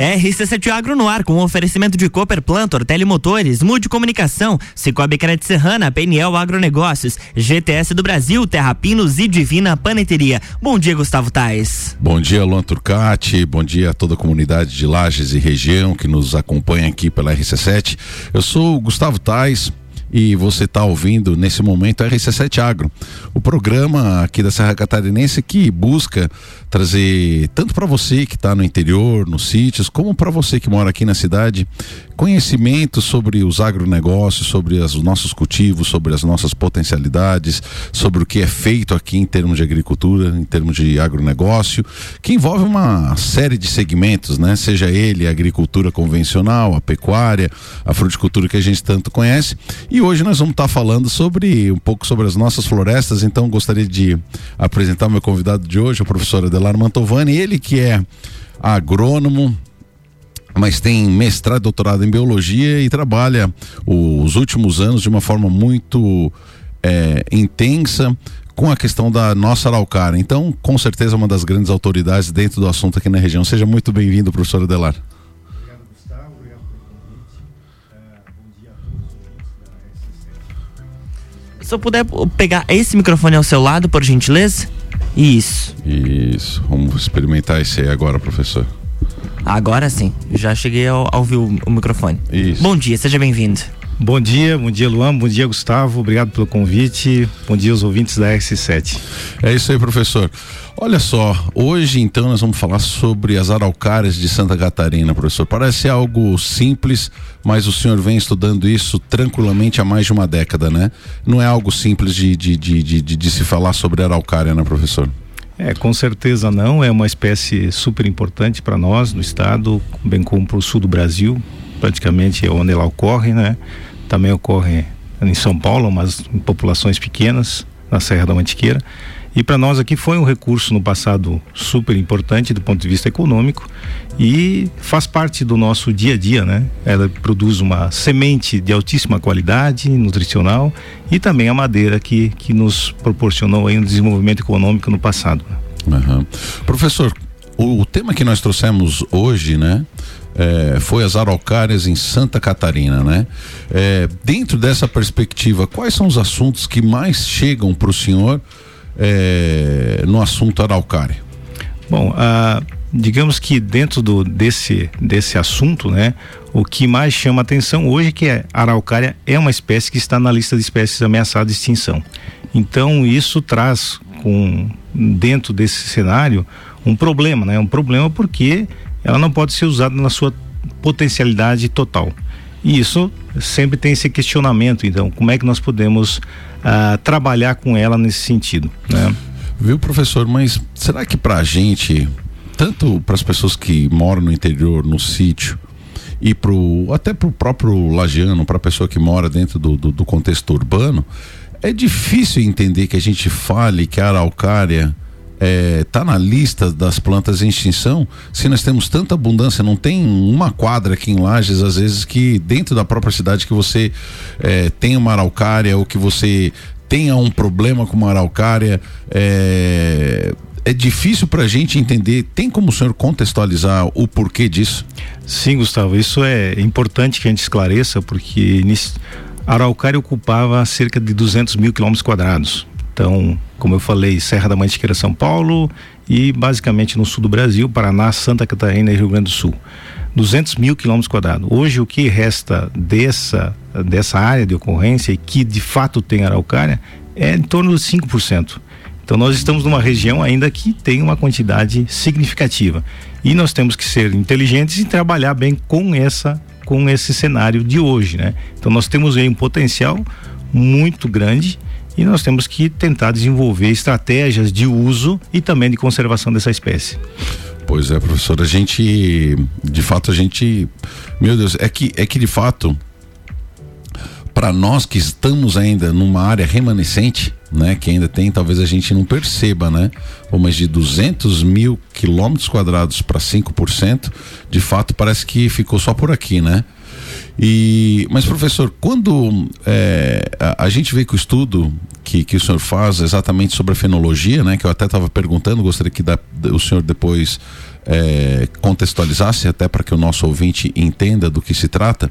RC7 Agro no ar com um oferecimento de Cooper Plantor, Telemotores, Mude Comunicação, Cicobi Crédito Serrana, PNL Agronegócios, GTS do Brasil, Terra Pinos e Divina Paneteria. Bom dia, Gustavo Tais. Bom dia, Luan Turcati. Bom dia a toda a comunidade de Lages e região que nos acompanha aqui pela RC7. Eu sou o Gustavo Tais e você está ouvindo nesse momento a RC7 Agro, o programa aqui da Serra Catarinense que busca trazer tanto para você que está no interior, nos sítios, como para você que mora aqui na cidade, conhecimento sobre os agronegócios, sobre os nossos cultivos, sobre as nossas potencialidades, sobre o que é feito aqui em termos de agricultura, em termos de agronegócio, que envolve uma série de segmentos, né? Seja ele a agricultura convencional, a pecuária, a fruticultura que a gente tanto conhece. E hoje nós vamos estar tá falando sobre um pouco sobre as nossas florestas, então gostaria de apresentar meu convidado de hoje, o professor Adelar Mantovani, ele que é agrônomo, mas tem mestrado, doutorado em biologia e trabalha os últimos anos de uma forma muito é, intensa com a questão da nossa araucária. Então, com certeza, uma das grandes autoridades dentro do assunto aqui na região. Seja muito bem-vindo, professor Adelar. Obrigado, Gustavo. Obrigado pelo convite. É, bom dia a todos os ouvintes da Se eu puder pegar esse microfone ao seu lado, por gentileza. Isso. Isso. Vamos experimentar esse aí agora, professor. Agora sim. Já cheguei a ouvir o, o microfone. Isso. Bom dia, seja bem-vindo. Bom dia, bom dia Luan, bom dia Gustavo, obrigado pelo convite, bom dia aos ouvintes da RC7. É isso aí, professor. Olha só, hoje então nós vamos falar sobre as araucárias de Santa Catarina, professor. Parece algo simples, mas o senhor vem estudando isso tranquilamente há mais de uma década, né? Não é algo simples de, de, de, de, de, de se falar sobre araucária, né, professor? É, com certeza não. É uma espécie super importante para nós no estado, bem como para o sul do Brasil, praticamente é onde ela ocorre, né? também ocorre em São Paulo, mas em populações pequenas, na Serra da Mantiqueira. E para nós aqui foi um recurso no passado super importante do ponto de vista econômico e faz parte do nosso dia a dia, né? Ela produz uma semente de altíssima qualidade nutricional e também a madeira que, que nos proporcionou aí um desenvolvimento econômico no passado. Uhum. Professor, o, o tema que nós trouxemos hoje, né? é, foi as araucárias em Santa Catarina, né? É, dentro dessa perspectiva, quais são os assuntos que mais chegam para o senhor é, no assunto araucária? Bom, ah, digamos que dentro do, desse, desse assunto, né? O que mais chama atenção hoje é que a araucária é uma espécie que está na lista de espécies ameaçadas de extinção. Então isso traz com dentro desse cenário um problema, né? Um problema porque ela não pode ser usada na sua potencialidade total. E isso sempre tem esse questionamento, então, como é que nós podemos trabalhar com ela nesse sentido, né? Viu, professor, mas será que para a gente, tanto para as pessoas que moram no interior, no sítio, e pro, até para o próprio lagiano, para a pessoa que mora dentro do, do, do contexto urbano, é difícil entender que a gente fale que a araucária está é, tá na lista das plantas em extinção, se nós temos tanta abundância, não tem uma quadra aqui em Lages, às vezes, que dentro da própria cidade que você é, tenha uma araucária ou que você tenha um problema com uma araucária, é, é difícil para a gente entender. Tem como o senhor contextualizar o porquê disso? Sim, Gustavo, isso é importante que a gente esclareça, porque a araucária ocupava cerca de 200 mil quilômetros quadrados. Então, como eu falei, Serra da Mantiqueira, São Paulo e basicamente no sul do Brasil, Paraná, Santa Catarina e Rio Grande do Sul. 200 mil quilômetros quadrados. Hoje, o que resta dessa, dessa área de ocorrência e que de fato tem araucária é em torno de 5%. Então, nós estamos numa região ainda que tem uma quantidade significativa. E nós temos que ser inteligentes e trabalhar bem com essa com esse cenário de hoje, né? Então, nós temos aí um potencial muito grande e nós temos que tentar desenvolver estratégias de uso e também de conservação dessa espécie. Pois é, professor, a gente, de fato, a gente, meu Deus, é que, é que de fato, para nós que estamos ainda numa área remanescente, né, que ainda tem, talvez a gente não perceba, né, mas de 200 mil quilômetros quadrados para 5%, de fato parece que ficou só por aqui, né? E, mas, professor, quando é, a, a, gente vê que o estudo que, que o senhor faz exatamente sobre a fenologia, né, que eu até estava perguntando, gostaria que da, o senhor depois é, contextualizasse, até para que o nosso ouvinte entenda do que se trata,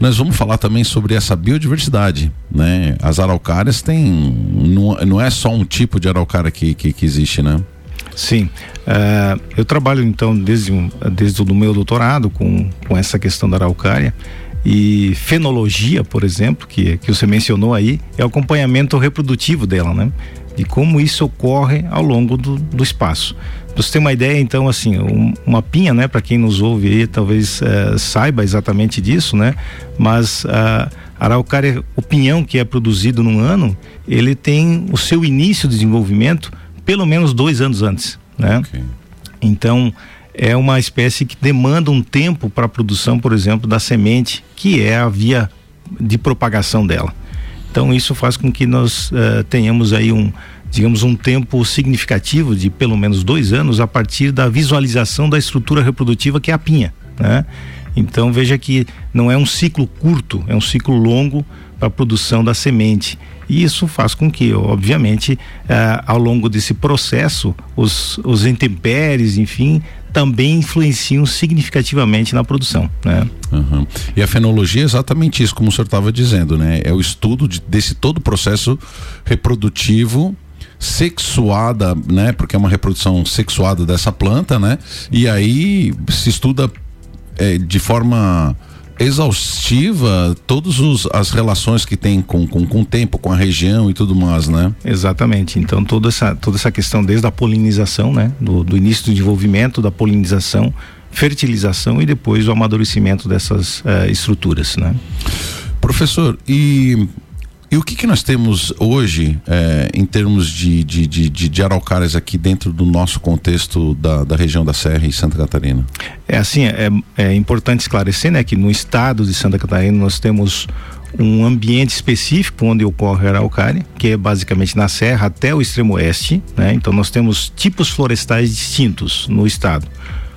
nós vamos falar também sobre essa biodiversidade. Né? As araucárias têm. Não, não é só um tipo de araucária que, que, que existe, né? Sim, uh, eu trabalho então desde, desde o meu doutorado com, com essa questão da araucária e fenologia, por exemplo, que, que você mencionou aí, é o acompanhamento reprodutivo dela, né? De como isso ocorre ao longo do, do espaço. Pra você ter uma ideia, então, assim, um, uma pinha, né, para quem nos ouve aí, talvez uh, saiba exatamente disso, né? Mas uh, araucária, o pinhão que é produzido num ano, ele tem o seu início de desenvolvimento pelo menos dois anos antes, né? Okay. Então é uma espécie que demanda um tempo para a produção, por exemplo, da semente, que é a via de propagação dela. Então isso faz com que nós uh, tenhamos aí um, digamos, um tempo significativo de pelo menos dois anos a partir da visualização da estrutura reprodutiva que é a pinha, né? Então veja que não é um ciclo curto, é um ciclo longo para a produção da semente. E isso faz com que, obviamente, eh, ao longo desse processo, os, os intempéries, enfim, também influenciam significativamente na produção, né? Uhum. E a fenologia é exatamente isso, como o senhor estava dizendo, né? É o estudo de, desse todo o processo reprodutivo sexuada, né? Porque é uma reprodução sexuada dessa planta, né? E aí se estuda é, de forma exaustiva todas as relações que tem com, com, com o tempo, com a região e tudo mais, né? Exatamente. Então toda essa, toda essa questão desde a polinização, né? Do, do início do desenvolvimento, da polinização, fertilização e depois o amadurecimento dessas uh, estruturas, né? Professor, e e o que, que nós temos hoje é, em termos de, de, de, de, araucárias aqui dentro do nosso contexto da, da região da Serra e Santa Catarina? É assim, é, é importante esclarecer né, que no estado de Santa Catarina nós temos um ambiente específico onde ocorre a araucária, que é basicamente na serra até o extremo oeste, né? Então nós temos tipos florestais distintos no estado.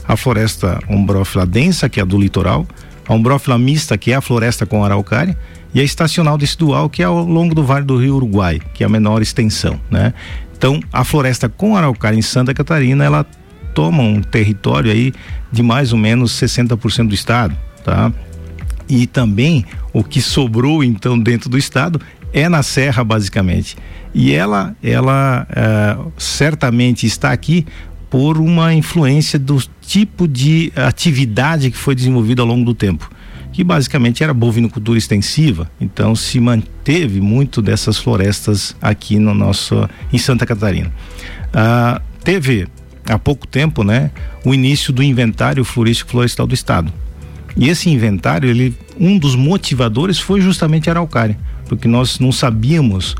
A floresta ombrófila densa, que é a do litoral, a ombrófila mista, que é a floresta com araucária, e a estacional decidual, que é ao longo do Vale do Rio Uruguai, que é a menor extensão, né? Então, a floresta com araucária em Santa Catarina, ela toma um território aí de mais ou menos 60% do estado, tá? E também o que sobrou então dentro do estado é na serra basicamente. E ela, ela é, certamente está aqui por uma influência do tipo de atividade que foi desenvolvida ao longo do tempo que basicamente era bovinocultura extensiva. Então se manteve muito dessas florestas aqui no nosso em Santa Catarina. Ah, teve há pouco tempo, né, o início do inventário florístico florestal do estado. E esse inventário, ele um dos motivadores foi justamente a araucária, porque nós não sabíamos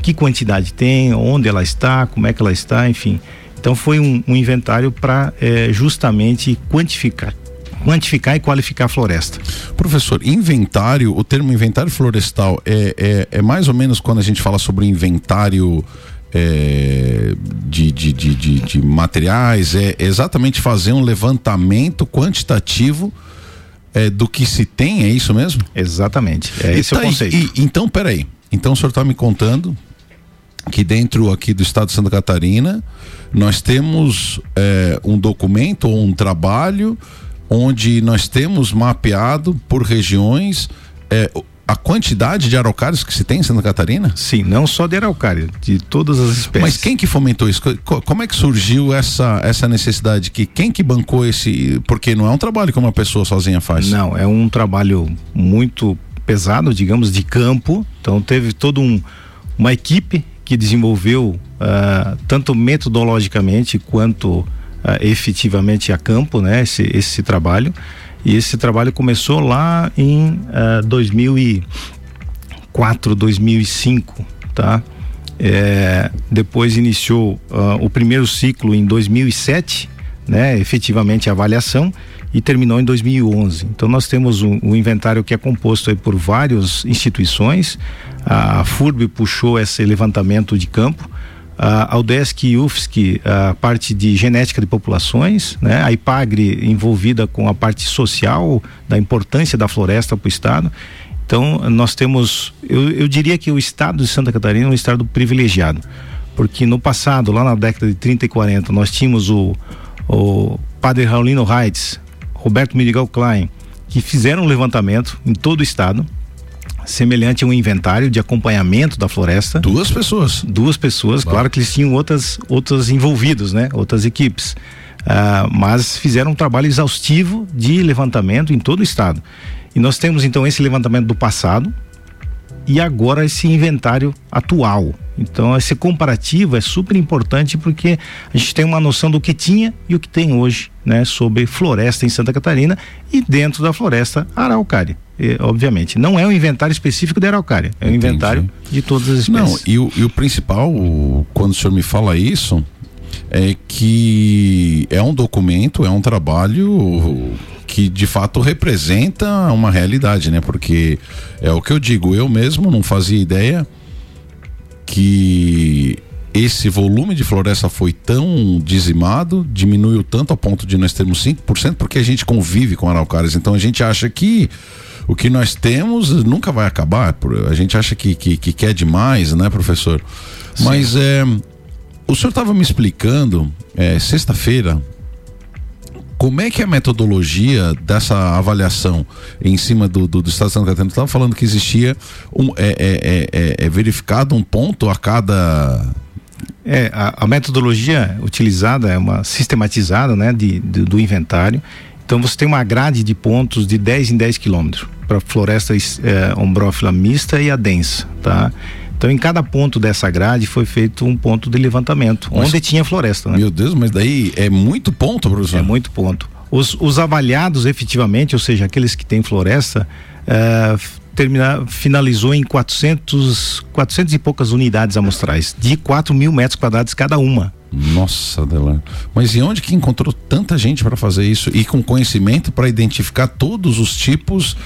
que quantidade tem, onde ela está, como é que ela está, enfim. Então foi um, um inventário para é, eh, justamente quantificar quantificar e qualificar a floresta. Professor, inventário, o termo inventário florestal é, é, é mais ou menos quando a gente fala sobre inventário é, de, de, de, de, de materiais, é exatamente fazer um levantamento quantitativo é, do que se tem, é isso mesmo? Exatamente, é esse tá, o conceito. E, então, peraí, então o senhor está me contando que dentro aqui do estado de Santa Catarina nós temos é, um documento ou um trabalho onde nós temos mapeado por regiões é, a quantidade de araucários que se tem em Santa Catarina? Sim, não só de araucária, de todas as espécies. Mas quem que fomentou isso? Como é que surgiu essa, essa necessidade? Que quem que bancou esse? Porque não é um trabalho que uma pessoa sozinha faz. Não, é um trabalho muito pesado, digamos, de campo. Então teve todo um uma equipe que desenvolveu uh, tanto metodologicamente quanto uh, efetivamente a campo, né? Esse, esse trabalho. E esse trabalho começou lá em uh, 2004, 2005, tá? É, depois iniciou uh, o primeiro ciclo em 2007, né? Efetivamente a avaliação e terminou em 2011. Então nós temos um, um inventário que é composto por várias instituições. A FURB puxou esse levantamento de campo a Udesc e UFSC a parte de genética de populações, né? A IPAGRE envolvida com a parte social da importância da floresta para o estado. Então nós temos, eu, eu diria que o estado de Santa Catarina é um estado privilegiado, porque no passado, lá na década de 30 e 40, nós tínhamos o, o Padre Raulino Reitz, Roberto Miguel Klein, que fizeram um levantamento em todo o estado, semelhante a um inventário de acompanhamento da floresta. Duas pessoas. Duas pessoas, claro que eles tinham outras, outras envolvidos, né? Outras equipes. Uh, mas fizeram um trabalho exaustivo de levantamento em todo o estado. E nós temos então esse levantamento do passado e agora esse inventário atual. Então esse comparativo é super importante porque a gente tem uma noção do que tinha e o que tem hoje, né, sobre floresta em Santa Catarina e dentro da floresta araucária. E, obviamente, não é um inventário específico da araucária, é um Entendi. inventário de todas as espécies. Não, e o, e o principal, o, quando o senhor me fala isso, é que é um documento, é um trabalho que de fato representa uma realidade, né? Porque é o que eu digo, eu mesmo não fazia ideia que esse volume de floresta foi tão dizimado, diminuiu tanto a ponto de nós termos 5%, porque a gente convive com araucárias. Então a gente acha que o que nós temos nunca vai acabar. A gente acha que, que, que quer demais, né, professor? Sim. Mas é, o senhor estava me explicando, é, sexta-feira, como é que é a metodologia dessa avaliação em cima do, do, do Estado de Santa Catarina? Estava falando que existia um, é, é, é, é, verificado um ponto a cada. É, a, a, metodologia utilizada é uma sistematizada né, de, de, do inventário. Então você tem uma grade de pontos de 10 em 10 quilômetros para floresta é, ombrófila mista e a densa, tá? Então, em cada ponto dessa grade foi feito um ponto de levantamento, mas, onde tinha floresta. Né? Meu Deus, mas daí é muito ponto, professor? É muito ponto. Os, os avaliados efetivamente, ou seja, aqueles que têm floresta, é, termina, finalizou em 400, 400 e poucas unidades amostrais, de 4 mil metros quadrados cada uma. Nossa, Adelar. Mas e onde que encontrou tanta gente para fazer isso e com conhecimento para identificar todos os tipos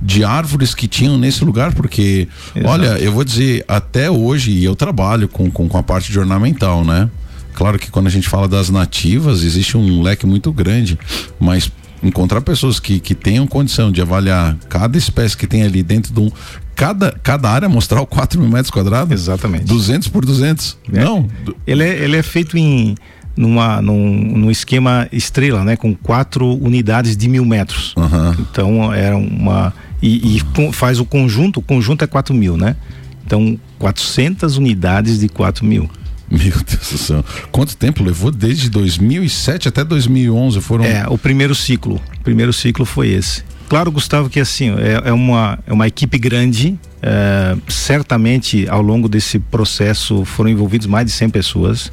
de árvores que tinham nesse lugar, porque, Exato. olha, eu vou dizer, até hoje eu trabalho com, com, com a parte de ornamental, né? Claro que quando a gente fala das nativas, existe um leque muito grande, mas encontrar pessoas que, que tenham condição de avaliar cada espécie que tem ali dentro de um. Cada, cada área mostrar o 4 mil metros quadrados? Exatamente. 200 por 200. É. Não. Ele é, ele é feito em. Numa, num, num esquema estrela, né? Com quatro unidades de mil metros. Uhum. Então era uma e, e faz o conjunto, o conjunto é 4 mil, né? Então, 400 unidades de 4 mil. Meu Deus do céu. Quanto tempo levou? Desde 2007 até 2011 foram. É, o primeiro ciclo. O primeiro ciclo foi esse. Claro, Gustavo, que assim, é, é uma, é uma equipe grande. É, certamente, ao longo desse processo, foram envolvidos mais de 100 pessoas.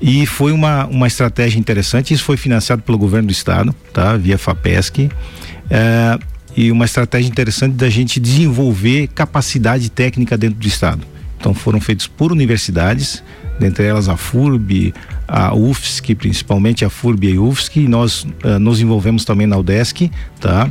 E foi uma, uma estratégia interessante. Isso foi financiado pelo governo do estado, tá? Via FAPESC. É, e uma estratégia interessante da gente desenvolver capacidade técnica dentro do estado. Então foram feitos por universidades, dentre elas a FURB, a UFSC, principalmente a FURB e a UFSC, e nós uh, nos envolvemos também na UDESC, tá?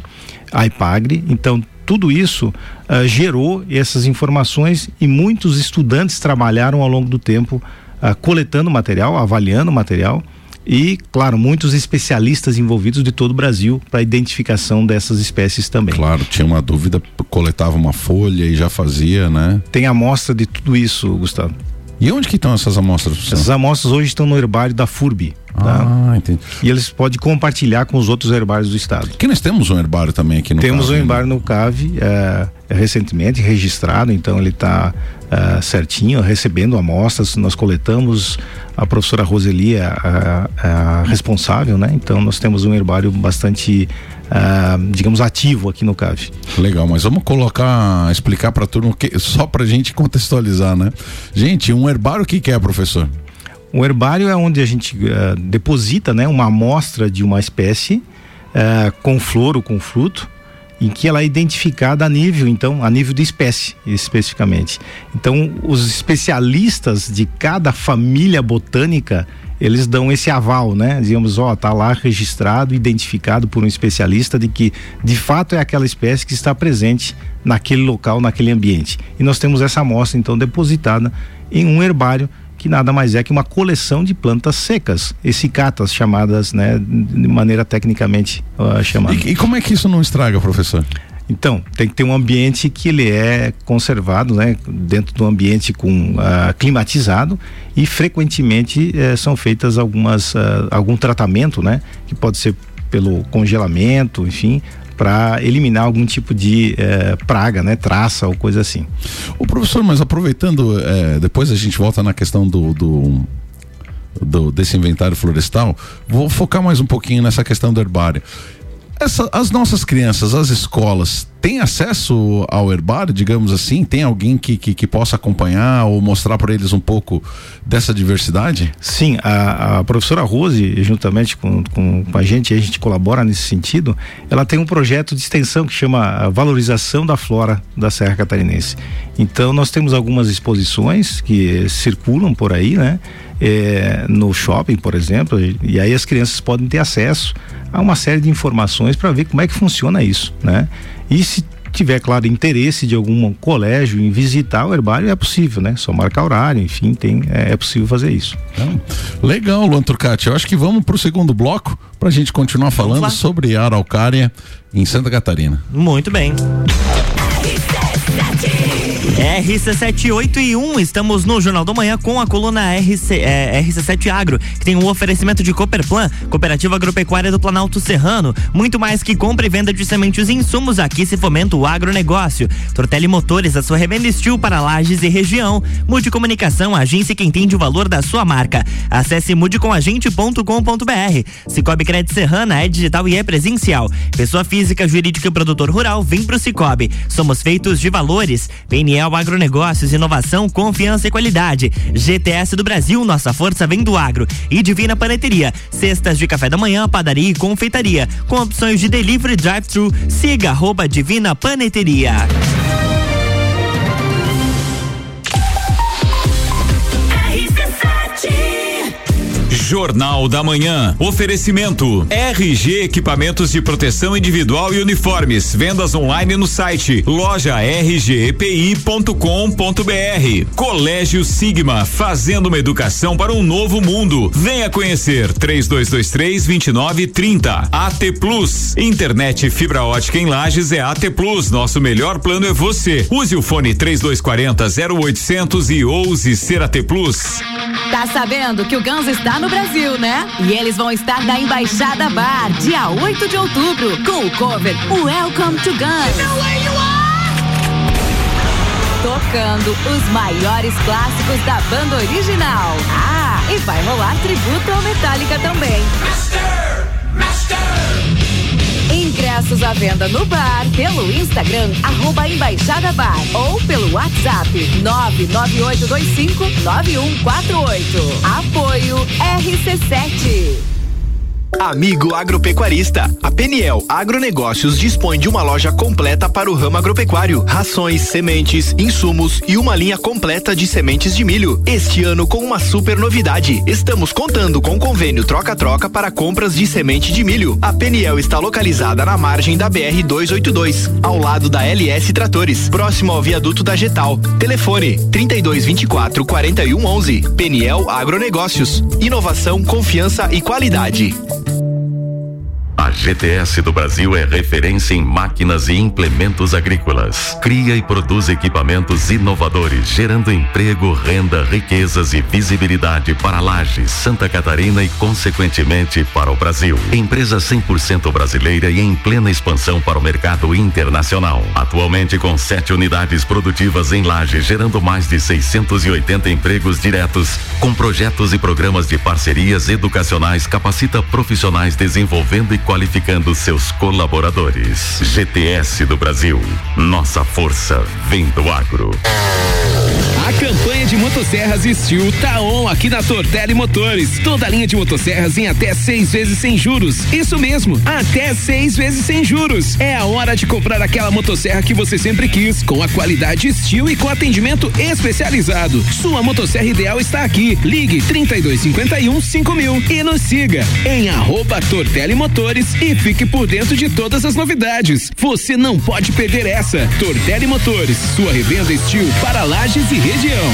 A IPAGRE. Então tudo isso uh, gerou essas informações e muitos estudantes trabalharam ao longo do tempo uh, coletando material, avaliando material e, claro, muitos especialistas envolvidos de todo o Brasil para a identificação dessas espécies também. Claro, tinha uma dúvida, coletava uma folha e já fazia, né? Tem amostra de tudo isso, Gustavo. E onde que estão essas amostras? Essas amostras hoje estão no herbário da FURB. Tá? Ah, entendi. E eles podem compartilhar com os outros herbários do estado. Que nós temos um herbário também aqui no Temos CAV, um né? herbário no CAV, é, é recentemente registrado, então ele está é, certinho, recebendo amostras, nós coletamos, a professora Roseli é a, a, responsável, né? Então nós temos um herbário bastante Uh, digamos, ativo aqui no CAV. Legal, mas vamos colocar, explicar para a turma, que, só para a gente contextualizar, né? Gente, um herbário, o que, que é, professor? Um herbário é onde a gente uh, deposita né, uma amostra de uma espécie uh, com flor ou com fruto, em que ela é identificada a nível, então, a nível de espécie, especificamente. Então, os especialistas de cada família botânica, eles dão esse aval, né? Digamos, ó, tá lá registrado, identificado por um especialista de que de fato é aquela espécie que está presente naquele local, naquele ambiente. E nós temos essa amostra então depositada em um herbário que nada mais é que uma coleção de plantas secas, essicatas chamadas, né, de maneira tecnicamente uh, chamada. E, e como é que isso não estraga, professor? Então, tem que ter um ambiente que ele é conservado, né? Dentro do ambiente com uh, climatizado e frequentemente uh, são feitas algumas uh, algum tratamento, né? Que pode ser pelo congelamento, enfim, para eliminar algum tipo de eh, praga, né, traça ou coisa assim. O professor, mas aproveitando, eh, depois a gente volta na questão do, do, do, desse inventário florestal, vou focar mais um pouquinho nessa questão do herbário. Essa, as nossas crianças, as escolas, têm acesso ao herbário, digamos assim? Tem alguém que, que, que possa acompanhar ou mostrar para eles um pouco dessa diversidade? Sim, a, a professora Rose, juntamente com, com, com, a gente, a gente colabora nesse sentido, ela tem um projeto de extensão que chama Valorização da Flora da Serra Catarinense. Então, nós temos algumas exposições que circulam por aí, né? É, no shopping, por exemplo, e aí as crianças podem ter acesso a uma série de informações para ver como é que funciona isso, né? E se tiver, claro, interesse de algum colégio em visitar o herbário, é possível, né? Só marcar horário, enfim, tem, é, é possível fazer isso. Então, legal, Luan Turcati. Eu acho que vamos para o segundo bloco para a gente continuar falando sobre a araucária em Santa Catarina. Muito bem. RC78 e estamos no Jornal da Manhã com a coluna RC, é, RC7 Agro, que tem um oferecimento de Cooperplan, Cooperativa Agropecuária do Planalto Serrano. Muito mais que compra e venda de sementes e insumos, aqui se fomenta o agronegócio. Tortelli Motores, a sua revenda estil para lajes e região. Mude Comunicação, agência que entende o valor da sua marca. Acesse mudecomagente.com.br. Cicobi Crédito Serrana é digital e é presencial. Pessoa física, jurídica e produtor rural, vem pro Cicobi. Somos feitos de valores. PNL Agronegócios, inovação, confiança e qualidade. GTS do Brasil, nossa força vem do agro. E Divina Paneteria, cestas de café da manhã, padaria e confeitaria, com opções de delivery drive-thru. Siga arroba Divina Paneteria. Jornal da Manhã. Oferecimento: RG Equipamentos de Proteção Individual e Uniformes. Vendas online no site loja rgepi.com.br. Colégio Sigma, fazendo uma educação para um novo mundo. Venha conhecer 3223 2930. AT Plus. Internet fibra ótica em Lages é AT Plus. Nosso melhor plano é você. Use o fone 3240 0800 e ouse ser AT Plus. Tá sabendo que o Gans está no Brasil? Brasil, né? E eles vão estar na Embaixada Bar, dia 8 de outubro, com o cover Welcome to Guns. Tocando os maiores clássicos da banda original. Ah, e vai rolar tributo ao Metallica também. Ingressos à venda no bar, pelo Instagram, arroba Embaixada Bar ou pelo WhatsApp 998259148. Apoio RC7. Amigo agropecuarista, a Peniel Agronegócios dispõe de uma loja completa para o ramo agropecuário, rações, sementes, insumos e uma linha completa de sementes de milho. Este ano com uma super novidade, estamos contando com convênio troca-troca para compras de semente de milho. A Peniel está localizada na margem da BR 282, ao lado da LS Tratores, próximo ao viaduto da Getal. Telefone 3224 4111. Peniel Agronegócios. Inovação, confiança e qualidade. A GTS do Brasil é referência em máquinas e implementos agrícolas. Cria e produz equipamentos inovadores, gerando emprego, renda, riquezas e visibilidade para Lages, Santa Catarina e, consequentemente, para o Brasil. Empresa 100% brasileira e em plena expansão para o mercado internacional. Atualmente com sete unidades produtivas em Lages, gerando mais de 680 empregos diretos, com projetos e programas de parcerias educacionais, capacita profissionais desenvolvendo e qualificando seus colaboradores. GTS do Brasil. Nossa força vem do agro. A campanha de motosserras Steel tá on aqui na Tortelli Motores. Toda linha de motosserras em até seis vezes sem juros. Isso mesmo, até seis vezes sem juros. É a hora de comprar aquela motosserra que você sempre quis, com a qualidade Steel e com atendimento especializado. Sua motosserra ideal está aqui. Ligue 3251 5000 e nos siga em arroba Motores e fique por dentro de todas as novidades. Você não pode perder essa. Tortelli Motores, sua revenda Estil para lajes e região.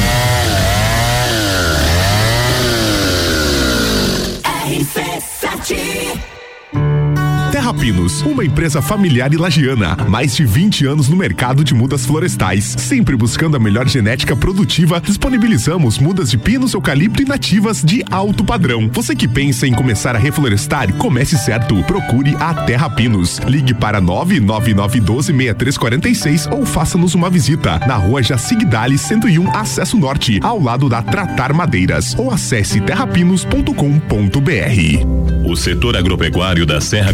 RC7 Terrapinos, uma empresa familiar e lagiana, mais de 20 anos no mercado de mudas florestais, sempre buscando a melhor genética produtiva, disponibilizamos mudas de pinos, eucalipto e nativas de alto padrão. Você que pensa em começar a reflorestar, comece certo. Procure a Terrapinos. Ligue para 999126346 ou faça-nos uma visita na rua Jacigdale 101, acesso norte, ao lado da Tratar Madeiras, ou acesse terrapinos.com.br. O setor agropecuário da Serra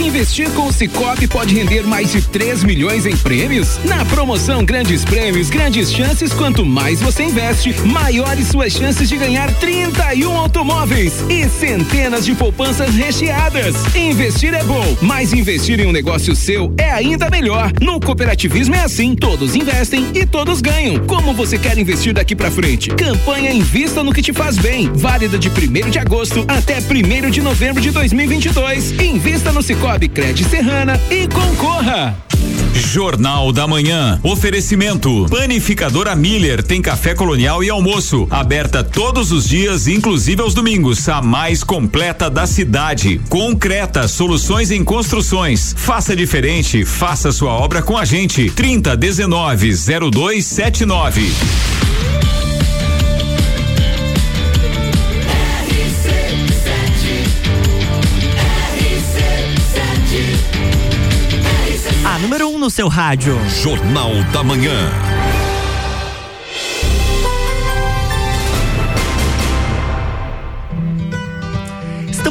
Investir com o Cicobi pode render mais de 3 milhões em prêmios? Na promoção Grandes Prêmios, grandes chances, quanto mais você investe, maiores suas chances de ganhar 31 automóveis e centenas de poupanças recheadas. Investir é bom, mas investir em um negócio seu é ainda melhor. No cooperativismo é assim, todos investem e todos ganham. Como você quer investir daqui para frente? Campanha Invista no que te faz bem, válida de 1 de agosto até 1 de novembro de 2022. Invista no Cicobi Cicred Serrana e concorra. Jornal da Manhã. Oferecimento. Panificadora Miller tem café colonial e almoço. Aberta todos os dias, inclusive aos domingos. A mais completa da cidade. Concreta, soluções em construções. Faça diferente, faça sua obra com a gente. 30 19 0279. No seu rádio. Jornal da Manhã.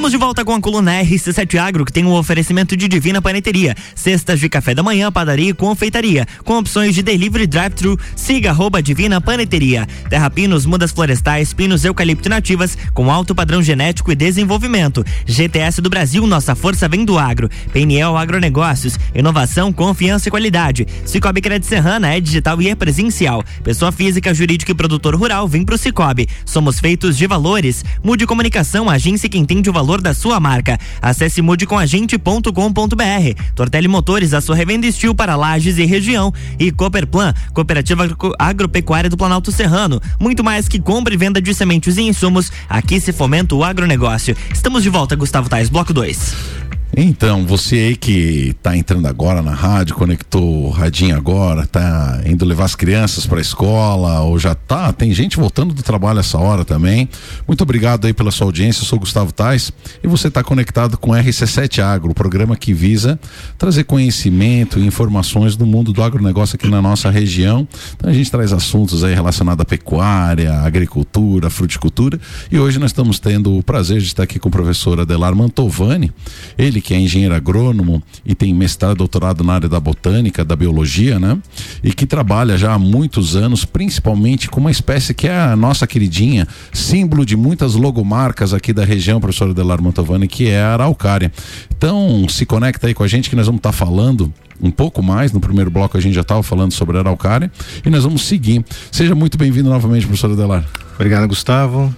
Estamos de volta com a coluna RC7 Agro, que tem um oferecimento de Divina Paneteria. Cestas de café da manhã, padaria e confeitaria. Com opções de delivery drive-thru. Siga arroba Divina Paneteria. Terra Pinos, mudas florestais, pinos eucalipto nativas, com alto padrão genético e desenvolvimento. GTS do Brasil, nossa força vem do agro. PNL Agronegócios, inovação, confiança e qualidade. Cicobi Crédito Serrana é digital e é presencial. Pessoa física, jurídica e produtor rural, vem pro Cicobi. Somos feitos de valores. Mude comunicação, agência que entende o valor valor da sua marca. Acesse mudecomagente.com.br. Tortelli Motores, a sua revenda estilo para lajes e região. E Cooperplan, Cooperativa Agropecuária do Planalto Serrano. Muito mais que compra e venda de sementes e insumos, aqui se fomenta o agronegócio. Estamos de volta, Gustavo Tais, bloco 2. Então, você aí que está entrando agora na rádio, conectou o radinho agora, está indo levar as crianças para a escola, ou já tá, tem gente voltando do trabalho essa hora também. Muito obrigado aí pela sua audiência, eu sou Gustavo Tais e você está conectado com RC7 Agro, o programa que visa trazer conhecimento e informações do mundo do agronegócio aqui na nossa região. Então a gente traz assuntos aí relacionados à pecuária, agricultura, fruticultura e hoje nós estamos tendo o prazer de estar aqui com o professor Adelar Mantovani, ele que é engenheiro agrônomo e tem mestrado, doutorado na área da botânica, da biologia, né? E que trabalha já há muitos anos, principalmente com uma espécie que é a nossa queridinha, símbolo de muitas logomarcas aqui da região, professor Adelar Mantovani, que é a araucária. Então, se conecta aí com a gente que nós vamos estar tá falando um pouco mais. No primeiro bloco a gente já estava falando sobre a araucária e nós vamos seguir. Seja muito bem-vindo novamente, professor Adelar. Obrigado, Gustavo.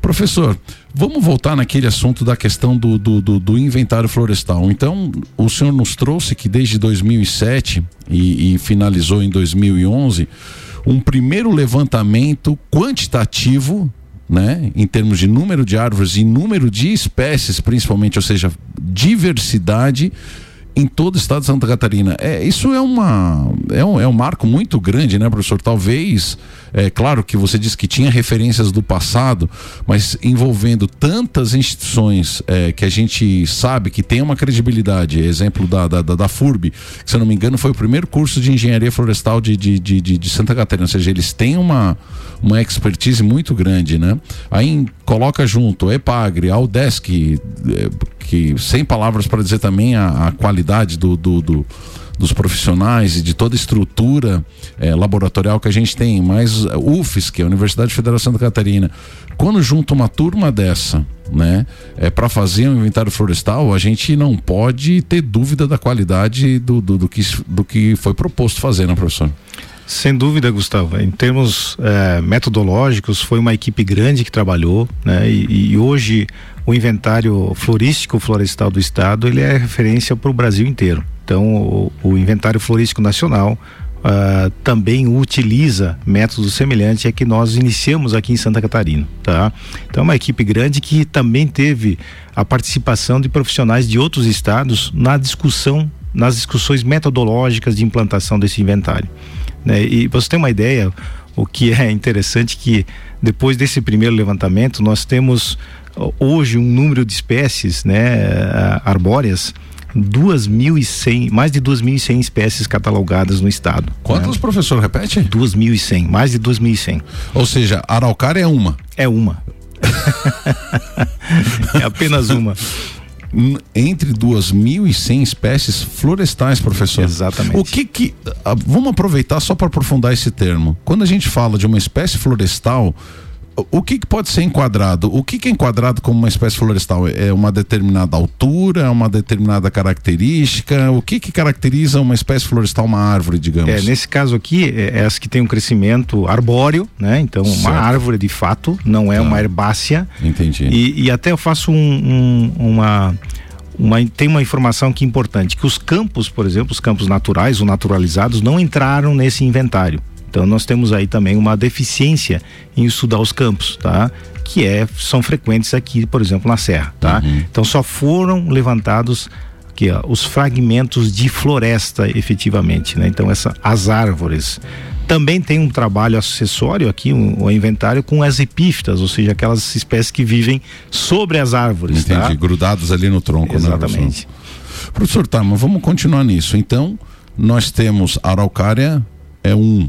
Professor, vamos voltar naquele assunto da questão do, do, do, do, inventário florestal. Então, o senhor nos trouxe que desde 2007 e, e finalizou em 2011 um primeiro levantamento quantitativo né, em termos de número de árvores e número de espécies, principalmente, ou seja, diversidade em todo o estado de Santa Catarina. É, isso é, uma, é, um, é um marco muito grande, né, professor? Talvez, é claro que você disse que tinha referências do passado, mas envolvendo tantas instituições é, que a gente sabe que tem uma credibilidade, exemplo da, da, da, da FURB, que se eu não me engano foi o primeiro curso de engenharia florestal de, de, de, de, de Santa Catarina, ou seja, eles têm uma, uma expertise muito grande, né? Aí coloca junto EPAGRE, a UDESC, é, que sem palavras para dizer também a, a qualidade do, do, do, dos profissionais e de toda a estrutura eh, laboratorial que a gente tem, mas UFES, que é a Universidade Federal Santa Catarina, quando junta uma turma dessa, né, é para fazer um inventário florestal, a gente não pode ter dúvida da qualidade do, do, do que, do que foi proposto fazer, né, professor? Sem dúvida, Gustavo. Em termos eh, metodológicos, foi uma equipe grande que trabalhou, né? E, e, hoje o inventário florístico florestal do estado ele é referência para o Brasil inteiro. Então, o, o inventário florístico nacional uh, também utiliza métodos semelhantes a que nós iniciamos aqui em Santa Catarina, tá? Então é uma equipe grande que também teve a participação de profissionais de outros estados na discussão, nas discussões metodológicas de implantação desse inventário. Né? E você tem uma ideia, o que é interessante que depois desse primeiro levantamento nós temos hoje um número de espécies, né, arbóreas 2.100, mais de 2.100 espécies catalogadas no estado. Quantos, né? professor, repete? 2.100, mais de 2.100. Ou seja, a araucária é uma? É uma. é apenas uma entre 2.100 espécies florestais, professor. Exatamente. O que que. Ah, vamos aproveitar só para aprofundar esse termo. Quando a gente fala de uma espécie florestal, o que, que, pode ser enquadrado? O que, que, é enquadrado como uma espécie florestal? É uma determinada altura, é uma determinada característica? O que, que caracteriza uma espécie florestal, uma árvore, digamos? É, nesse caso aqui, é, é essa que tem um crescimento arbóreo, né? Então, certo. uma árvore de fato, não é tá. uma herbácea. Entendi. E, e até eu faço um, um, uma. Uma, tem uma informação que é importante, que os campos, por exemplo, os campos naturais ou naturalizados não entraram nesse inventário. Então nós temos aí também uma deficiência em estudar os campos, tá? Que é, são frequentes aqui, por exemplo, na Serra, tá? Uhum. Então só foram levantados aqui, ó, os fragmentos de floresta efetivamente, né? Então essa, as árvores. Também tem um trabalho acessório aqui, um, um, inventário com as epífitas, ou seja, aquelas espécies que vivem sobre as árvores. Entendi, tá? grudados ali no tronco, Exatamente. Né, professor? professor, tá, mas vamos continuar nisso. Então, nós temos araucária é um,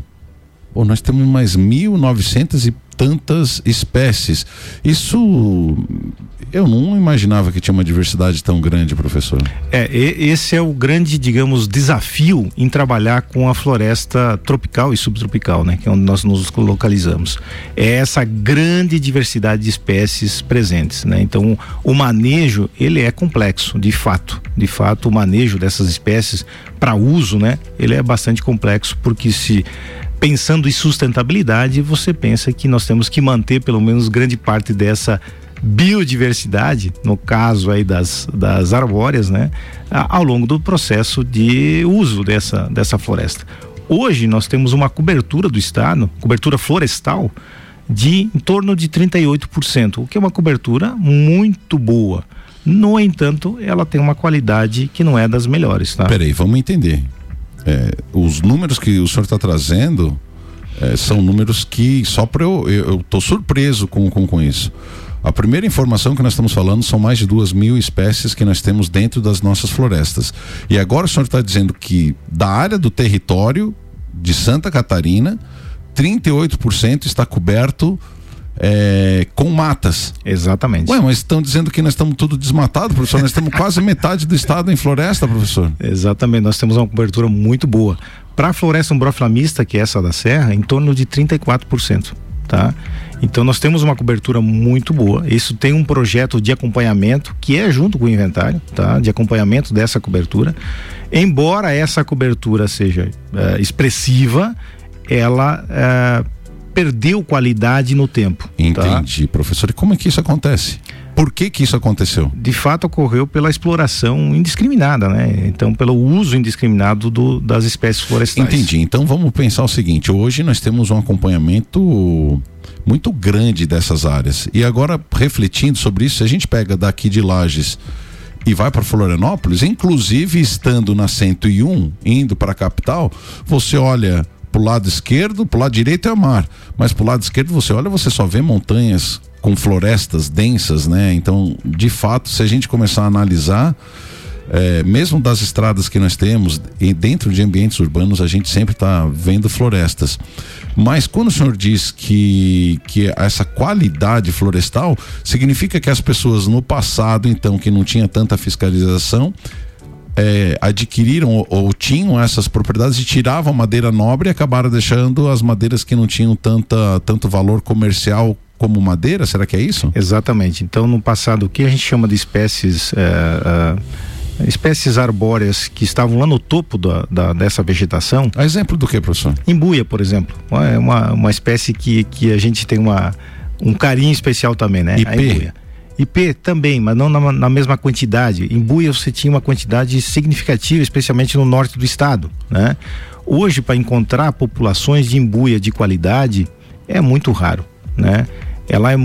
Pô, nós temos mais 1.900 e tantas espécies. Isso eu não imaginava que tinha uma diversidade tão grande, professor. É, esse é o grande, digamos, desafio em trabalhar com a floresta tropical e subtropical, né, que é onde nós nos localizamos. É essa grande diversidade de espécies presentes, né? Então, o manejo, ele é complexo, de fato. De fato, o manejo dessas espécies para uso, né, ele é bastante complexo porque se pensando em sustentabilidade, você pensa que nós temos que manter pelo menos grande parte dessa biodiversidade, no caso aí das, das arbóreas, né, ao longo do processo de uso dessa, dessa floresta. Hoje nós temos uma cobertura do estado, cobertura florestal, de em torno de 38%, o que é uma cobertura muito boa. No entanto, ela tem uma qualidade que não é das melhores, tá? Peraí, vamos entender é, os números que o senhor está trazendo é, são números que só para eu eu estou surpreso com, com, com isso. A primeira informação que nós estamos falando são mais de duas mil espécies que nós temos dentro das nossas florestas. E agora o senhor está dizendo que da área do território de Santa Catarina, 38% está coberto é, com matas. Exatamente. Ué, mas estão dizendo que nós estamos tudo desmatado, professor. Nós temos quase metade do estado em floresta, professor. Exatamente, nós temos uma cobertura muito boa. Para a floresta umbroflamista, que é essa da serra, em torno de 34%. Tá? Então nós temos uma cobertura muito boa. Isso tem um projeto de acompanhamento que é junto com o inventário, tá? De acompanhamento dessa cobertura. Embora essa cobertura seja uh, expressiva, ela uh, perdeu qualidade no tempo. Tá? Entendi, tá? professor. E como é que isso acontece? Por que que isso aconteceu? De fato ocorreu pela exploração indiscriminada, né? Então pelo uso indiscriminado do, das espécies florestais. Entendi. Então vamos pensar o seguinte: hoje nós temos um acompanhamento muito grande dessas áreas. E agora refletindo sobre isso, se a gente pega daqui de Lages e vai para Florianópolis, inclusive estando na 101, indo para a capital, você olha pro lado esquerdo, pro lado direito é mar, mas pro lado esquerdo você olha, você só vê montanhas com florestas densas, né? Então, de fato, se a gente começar a analisar, é, mesmo das estradas que nós temos, e dentro de ambientes urbanos, a gente sempre está vendo florestas. Mas quando o senhor diz que, que essa qualidade florestal, significa que as pessoas no passado, então, que não tinha tanta fiscalização, é, adquiriram ou, ou, tinham essas propriedades e tiravam madeira nobre e acabaram deixando as madeiras que não tinham tanta, tanto valor comercial como madeira? Será que é isso? Exatamente. Então, no passado, o que a gente chama de espécies. É, é, espécies arbóreas que estavam lá no topo da, da, dessa vegetação. A exemplo do que, professor? Embuia, por exemplo. É uma, uma espécie que, que a gente tem uma, um carinho especial também, né? IP. A embuia. IP também, mas não na, na, mesma quantidade. Em Buia você tinha uma quantidade significativa, especialmente no norte do estado, né? Hoje, para encontrar populações de embuia de qualidade, é muito raro, né? Ela é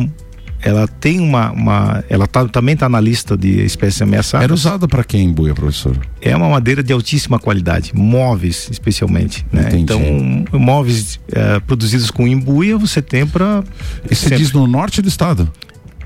ela tem uma, uma ela tá, também está na lista de espécies ameaçadas. Era usada para quem em buia, professor? É uma madeira de altíssima qualidade, móveis especialmente, né? Então, móveis é, produzidos com embuia você tem para. Você diz no norte do estado?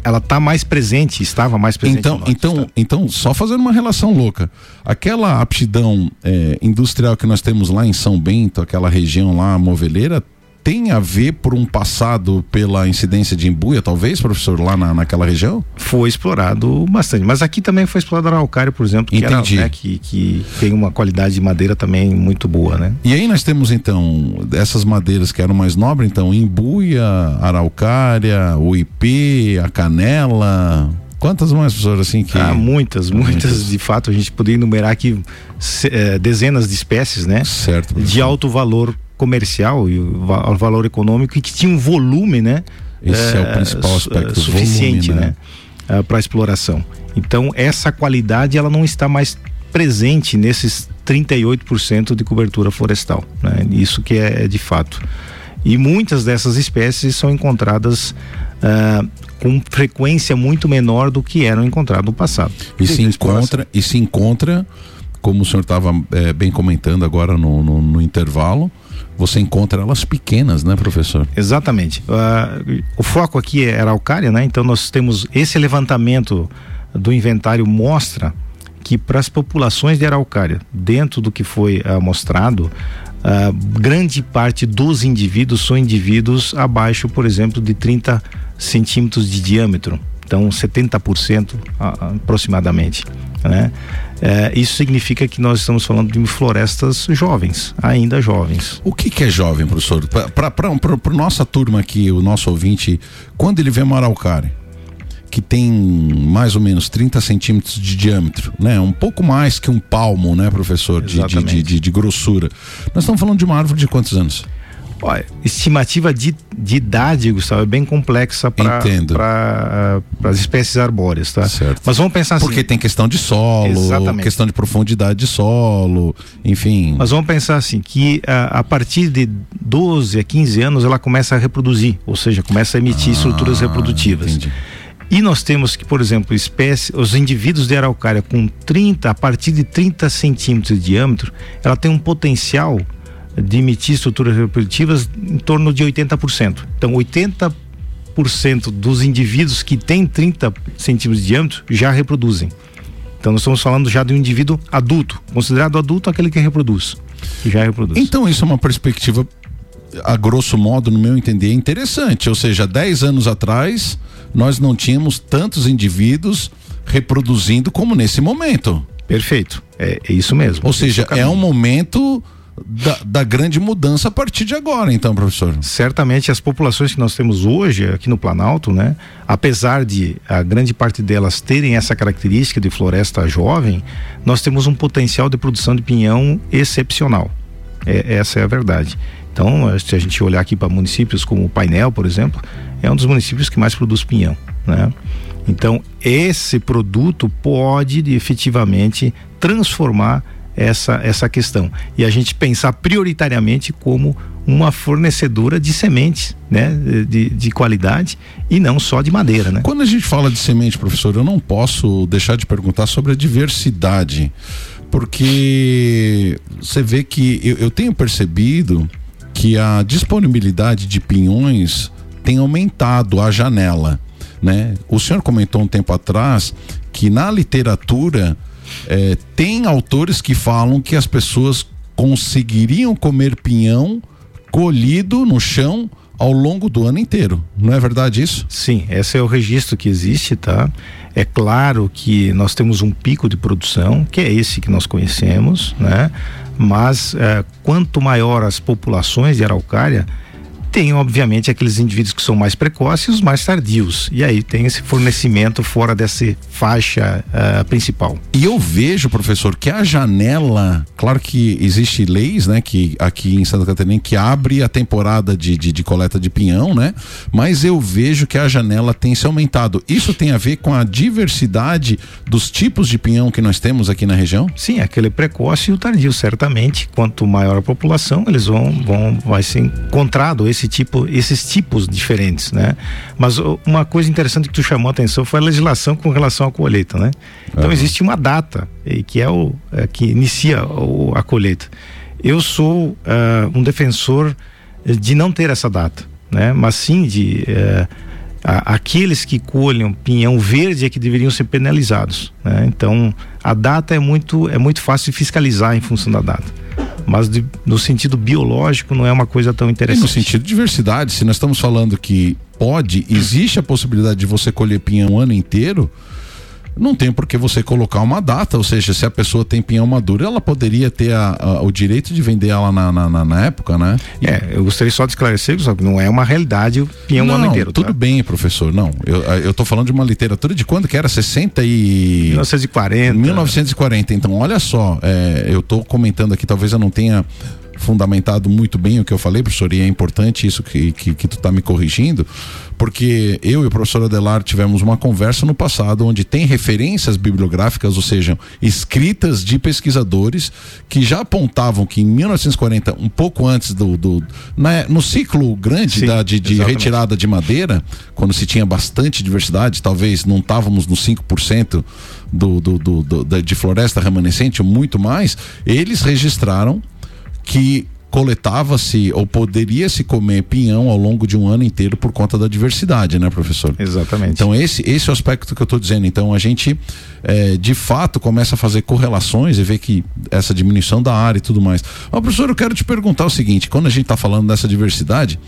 Ela está mais presente, estava mais presente. Então, então, então, só fazendo uma relação louca, aquela aptidão é, industrial que nós temos lá em São Bento, aquela região lá moveleira, tem a ver por um passado pela incidência de embuia, talvez, professor, lá na, naquela região? Foi explorado bastante. Mas aqui também foi explorado araucária, por exemplo, que, Entendi. Era, né, que, que tem uma qualidade de madeira também muito boa, né? E aí nós temos, então, essas madeiras que eram mais nobres, então, embuia, araucária, o IP, a canela. Quantas mais, professor, assim que. Ah, muitas, muitas, muitas, de fato, a gente poderia enumerar aqui é, dezenas de espécies, né? Certo. Professor. De alto valor comercial e o, valor econômico e que tinha um volume, né? Esse é, é o principal aspecto suficiente, volume, né? né? para exploração. Então essa qualidade ela não está mais presente nesses 38% de cobertura florestal, né? Isso que é, é, de fato. E muitas dessas espécies são encontradas uh, com frequência muito menor do que eram encontradas no passado. E se encontra e se encontra, como o senhor estava é, bem comentando agora no, no, no intervalo, você encontra elas pequenas, né, professor? Exatamente. Uh, o foco aqui é araucária, né? Então nós temos esse levantamento do inventário mostra que para as populações de araucária, dentro do que foi uh, mostrado, uh, grande parte dos indivíduos são indivíduos abaixo, por exemplo, de 30 centímetros de diâmetro. Então, 70% aproximadamente, né? É, isso significa que nós estamos falando de florestas jovens, ainda jovens. O que, que é jovem, professor? Para nossa turma aqui, o nosso ouvinte, quando ele vê uma araucária, que tem mais ou menos 30 centímetros de diâmetro, né? Um pouco mais que um palmo, né, professor? De, de, de, de, de grossura. Nós estamos falando de uma árvore de quantos anos? Olha, estimativa de, de idade, Gustavo, é bem complexa para as espécies arbóreas, tá? Certo. Mas vamos pensar assim. Porque tem questão de solo, Exatamente. questão de profundidade de solo, enfim. Mas vamos pensar assim, que uh, a partir de 12 a 15 anos ela começa a reproduzir, ou seja, começa a emitir ah, estruturas reprodutivas. Entendi. E nós temos que, por exemplo, espécie, os indivíduos de araucária com 30, a partir de 30 centímetros de diâmetro, ela tem um potencial de emitir estruturas reprodutivas em torno de 80%. Então, 80% dos indivíduos que têm 30 centímetros de diâmetro já reproduzem. Então, nós estamos falando já de um indivíduo adulto, considerado adulto aquele que reproduz, que já reproduz. Então, isso é uma perspectiva, a grosso modo, no meu entender, interessante. Ou seja, 10 anos atrás, nós não tínhamos tantos indivíduos reproduzindo como nesse momento. Perfeito. É, é isso mesmo. Ou seja, é um momento da, da, grande mudança a partir de agora, então, professor. Certamente as populações que nós temos hoje aqui no Planalto, né, apesar de a grande parte delas terem essa característica de floresta jovem, nós temos um potencial de produção de pinhão excepcional. É, essa é a verdade. Então, se a gente olhar aqui para municípios como o Painel, por exemplo, é um dos municípios que mais produz pinhão, né? Então, esse produto pode efetivamente transformar essa, essa questão. E a gente pensar prioritariamente como uma fornecedora de sementes, né? De, de qualidade e não só de madeira, né? Quando a gente fala de semente, professor, eu não posso deixar de perguntar sobre a diversidade, porque você vê que eu, eu tenho percebido que a disponibilidade de pinhões tem aumentado a janela, né? O senhor comentou um tempo atrás que na literatura é, tem autores que falam que as pessoas conseguiriam comer pinhão colhido no chão ao longo do ano inteiro. Não é verdade isso? Sim, esse é o registro que existe, tá? É claro que nós temos um pico de produção, que é esse que nós conhecemos, né? Mas é, quanto maior as populações de araucária, tem, obviamente, aqueles indivíduos que são mais precoces e os mais tardios. E aí tem esse fornecimento fora dessa faixa uh, principal. E eu vejo, professor, que a janela, claro que existe leis, né, que aqui em Santa Catarina que abre a temporada de, de, de coleta de pinhão, né? Mas eu vejo que a janela tem se aumentado. Isso tem a ver com a diversidade dos tipos de pinhão que nós temos aqui na região? Sim, aquele precoce e o tardio, certamente. Quanto maior a população, eles vão, vão vai ser encontrado esse esse tipo, esses tipos diferentes, né? Mas uma coisa interessante que tu chamou a atenção foi a legislação com relação à colheita, né? Então uhum. existe uma data que é o é, que inicia a colheita. Eu sou uh, um defensor de não ter essa data, né? Mas sim de uh, aqueles que colhem pinhão verde é que deveriam ser penalizados, né? Então a data é muito é muito fácil de fiscalizar em função da data mas de, no sentido biológico não é uma coisa tão interessante. E no sentido de diversidade, se nós estamos falando que pode, existe a possibilidade de você colher pinhão o ano inteiro, não tem por que você colocar uma data, ou seja, se a pessoa tem pinhão maduro, ela poderia ter a, a, o direito de vender ela na, na, na época, né? E... É, eu gostaria só de esclarecer, que não é uma realidade o pinhão não, ano inteiro. Tudo tá? bem, professor, não. Eu, eu tô falando de uma literatura de quando que era? 60 e. 1940. 1940. Então, olha só, é, eu tô comentando aqui, talvez eu não tenha fundamentado muito bem o que eu falei, professor, e é importante isso que, que, que tu está me corrigindo, porque eu e o professor Adelar tivemos uma conversa no passado onde tem referências bibliográficas, ou seja, escritas de pesquisadores que já apontavam que em 1940, um pouco antes do. do né, no ciclo grande Sim, da, de, de retirada de madeira, quando se tinha bastante diversidade, talvez não estávamos no 5%. Do, do, do, do, de floresta remanescente, muito mais, eles registraram que coletava-se ou poderia se comer pinhão ao longo de um ano inteiro por conta da diversidade, né, professor? Exatamente. Então esse esse é o aspecto que eu estou dizendo. Então a gente é, de fato começa a fazer correlações e ver que essa diminuição da área e tudo mais. Mas professor, eu quero te perguntar o seguinte: quando a gente está falando dessa diversidade,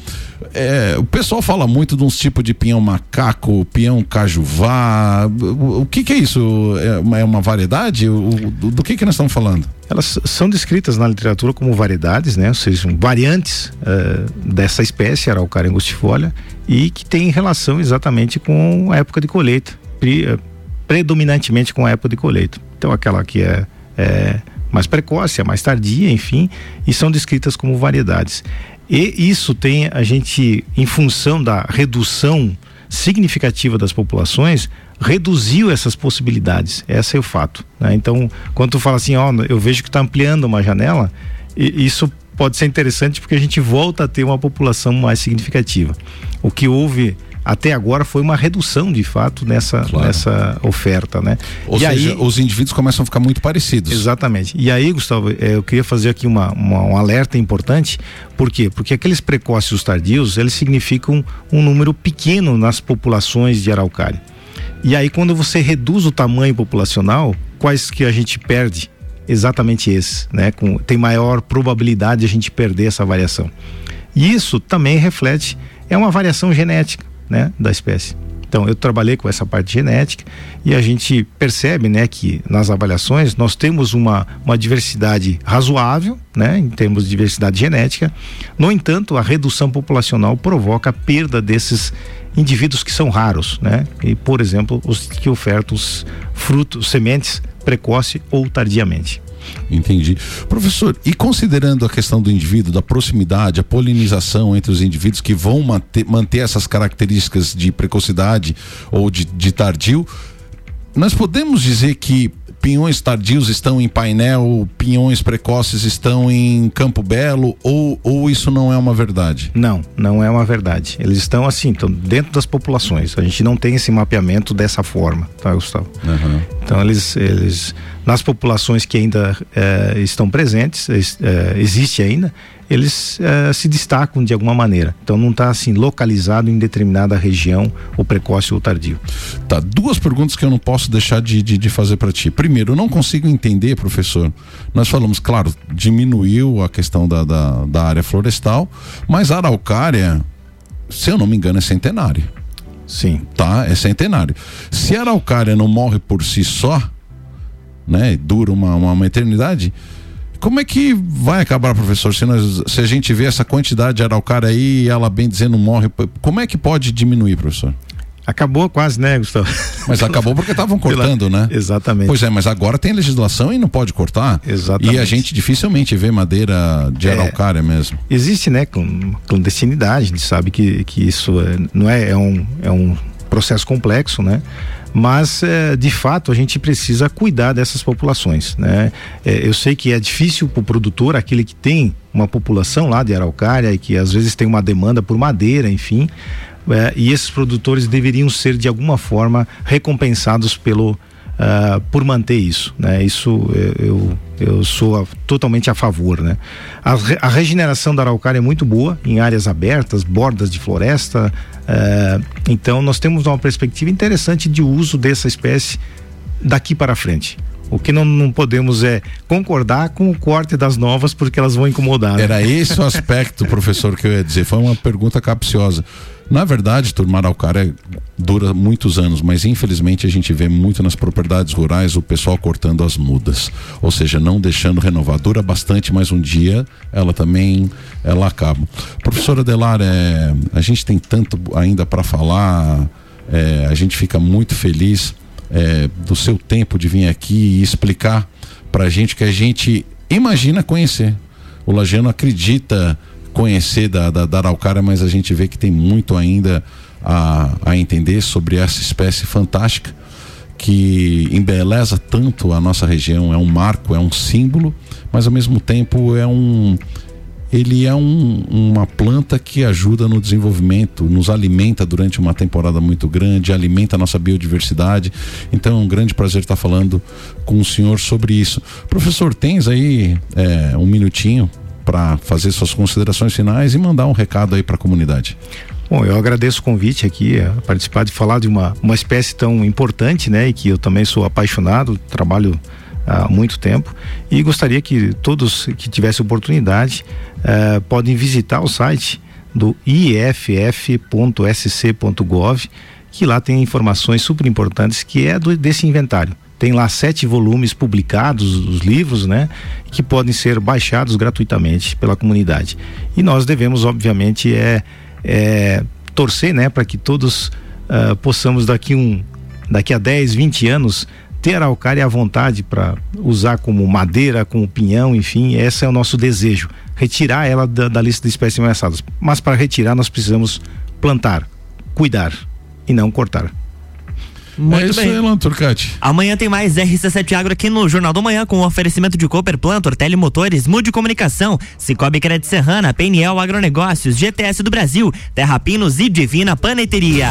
é, o pessoal fala muito de uns tipos de pinhão macaco, pinhão cajuvá. O, o que, que é isso? É, é uma variedade? O, do, do que que nós estamos falando? Elas são descritas na literatura como variedades, né? Ou seja, variantes uh, dessa espécie, Araucaria angustifolia, e que tem relação exatamente com a época de colheita, pre, uh, predominantemente com a época de colheita. Então, aquela que é, é mais precoce, é mais tardia, enfim, e são descritas como variedades. E isso tem a gente, em função da redução significativa das populações, reduziu essas possibilidades. Esse é o fato. Né? Então, quando tu fala assim, ó, eu vejo que está ampliando uma janela, isso pode ser interessante porque a gente volta a ter uma população mais significativa. O que houve até agora foi uma redução de fato nessa, claro. nessa oferta, né? Ou e seja, aí, os indivíduos começam a ficar muito parecidos. Exatamente. E aí, Gustavo, é, eu queria fazer aqui uma, uma, um alerta importante. Por quê? Porque aqueles precoces e os tardios, eles significam um número pequeno nas populações de araucária. E aí, quando você reduz o tamanho populacional, quais que a gente perde? Exatamente esses, né? Com, tem maior probabilidade de a gente perder essa variação. E isso também reflete, é uma variação genética, né? Da espécie. Então, eu trabalhei com essa parte genética e a gente percebe, né, que nas avaliações nós temos uma, uma diversidade razoável, né, em termos de diversidade genética. No entanto, a redução populacional provoca a perda desses indivíduos que são raros, né? E, por exemplo, os que ofertam os frutos, sementes precoce ou tardiamente. Entendi. Professor, e considerando a questão do indivíduo, da proximidade, a polinização entre os indivíduos que vão manter, manter essas características de precocidade ou de, de tardio, nós podemos dizer que pinhões tardios estão em painel, pinhões precoces estão em Campo Belo ou, ou isso não é uma verdade? Não, não é uma verdade. Eles estão assim, estão dentro das populações. A gente não tem esse mapeamento dessa forma, tá, Gustavo? Uhum. Então eles, eles nas populações que ainda eh, estão presentes, eh, existe ainda, eles uh, se destacam de alguma maneira. Então não está assim localizado em determinada região, ou precoce ou tardio. Tá, duas perguntas que eu não posso deixar de, de, de fazer para ti. Primeiro, eu não consigo entender, professor. Nós falamos, claro, diminuiu a questão da, da, da área florestal, mas a araucária se eu não me engano, é centenário. Sim. Tá? É centenário. Se a araucária não morre por si só, né? Dura uma, uma eternidade. Como é que vai acabar, professor, se, nós, se a gente vê essa quantidade de araucária aí e ela bem dizendo morre, como é que pode diminuir, professor? Acabou quase, né, Gustavo? Mas acabou porque estavam cortando, né? Exatamente. Pois é, mas agora tem legislação e não pode cortar. Exatamente. E a gente dificilmente vê madeira de é, araucária mesmo. Existe, né, clandestinidade, a gente sabe que, que isso é, não é, é, um, é um processo complexo, né? Mas, é, de fato, a gente precisa cuidar dessas populações, né? É, eu sei que é difícil para o produtor, aquele que tem uma população lá de araucária e que às vezes tem uma demanda por madeira, enfim, é, e esses produtores deveriam ser de alguma forma recompensados pelo uh, por manter isso, né? Isso eu, eu sou a, totalmente a favor, né? A, a, regeneração da araucária é muito boa em áreas abertas, bordas de floresta, uh, então nós temos uma perspectiva interessante de uso dessa espécie daqui para frente. O que não, não, podemos é concordar com o corte das novas porque elas vão incomodar. Né? Era esse o aspecto, professor, que eu ia dizer. Foi uma pergunta capciosa. Na verdade, turma araucária dura muitos anos, mas infelizmente a gente vê muito nas propriedades rurais o pessoal cortando as mudas, ou seja, não deixando renovar. Dura bastante, mas um dia ela também ela acaba. Professora Delar, é, a gente tem tanto ainda para falar, é, a gente fica muito feliz é, do seu tempo de vir aqui e explicar para a gente que a gente imagina conhecer. O Lajano acredita conhecer da, da, da araucária, mas a gente vê que tem muito ainda a, a entender sobre essa espécie fantástica que embeleza tanto a nossa região, é um marco, é um símbolo, mas ao mesmo tempo é um ele é um, uma planta que ajuda no desenvolvimento, nos alimenta durante uma temporada muito grande, alimenta a nossa biodiversidade. Então é um grande prazer estar falando com o senhor sobre isso. Professor, tens aí é, um minutinho para fazer suas considerações finais e mandar um recado aí para a comunidade. Bom, eu agradeço o convite aqui, a participar de falar de uma, uma espécie tão importante, né? E que eu também sou apaixonado, trabalho há muito tempo e gostaria que todos que tivessem oportunidade uh, podem visitar o site do iff.sc.gov que lá tem informações super importantes que é do, desse inventário tem lá sete volumes publicados, os livros, né? Que podem ser baixados gratuitamente pela comunidade. E nós devemos, obviamente, é, é torcer, né? Para que todos uh, possamos daqui um, daqui a 10, 20 anos ter a araucária à vontade para usar como madeira, como pinhão, enfim, esse é o nosso desejo, retirar ela da, da lista de espécies ameaçadas. Mas para retirar nós precisamos plantar, cuidar e não cortar. Muito é isso bem. aí, Lan Turcati. Amanhã tem mais RC7 Agro aqui no Jornal do Manhã com o oferecimento de Cooper Plantor, Telemotores, Mude Comunicação, Cicobi Crédito Serrana, PNL Agronegócios, GTS do Brasil, Terra Pinos e Divina Paneteria.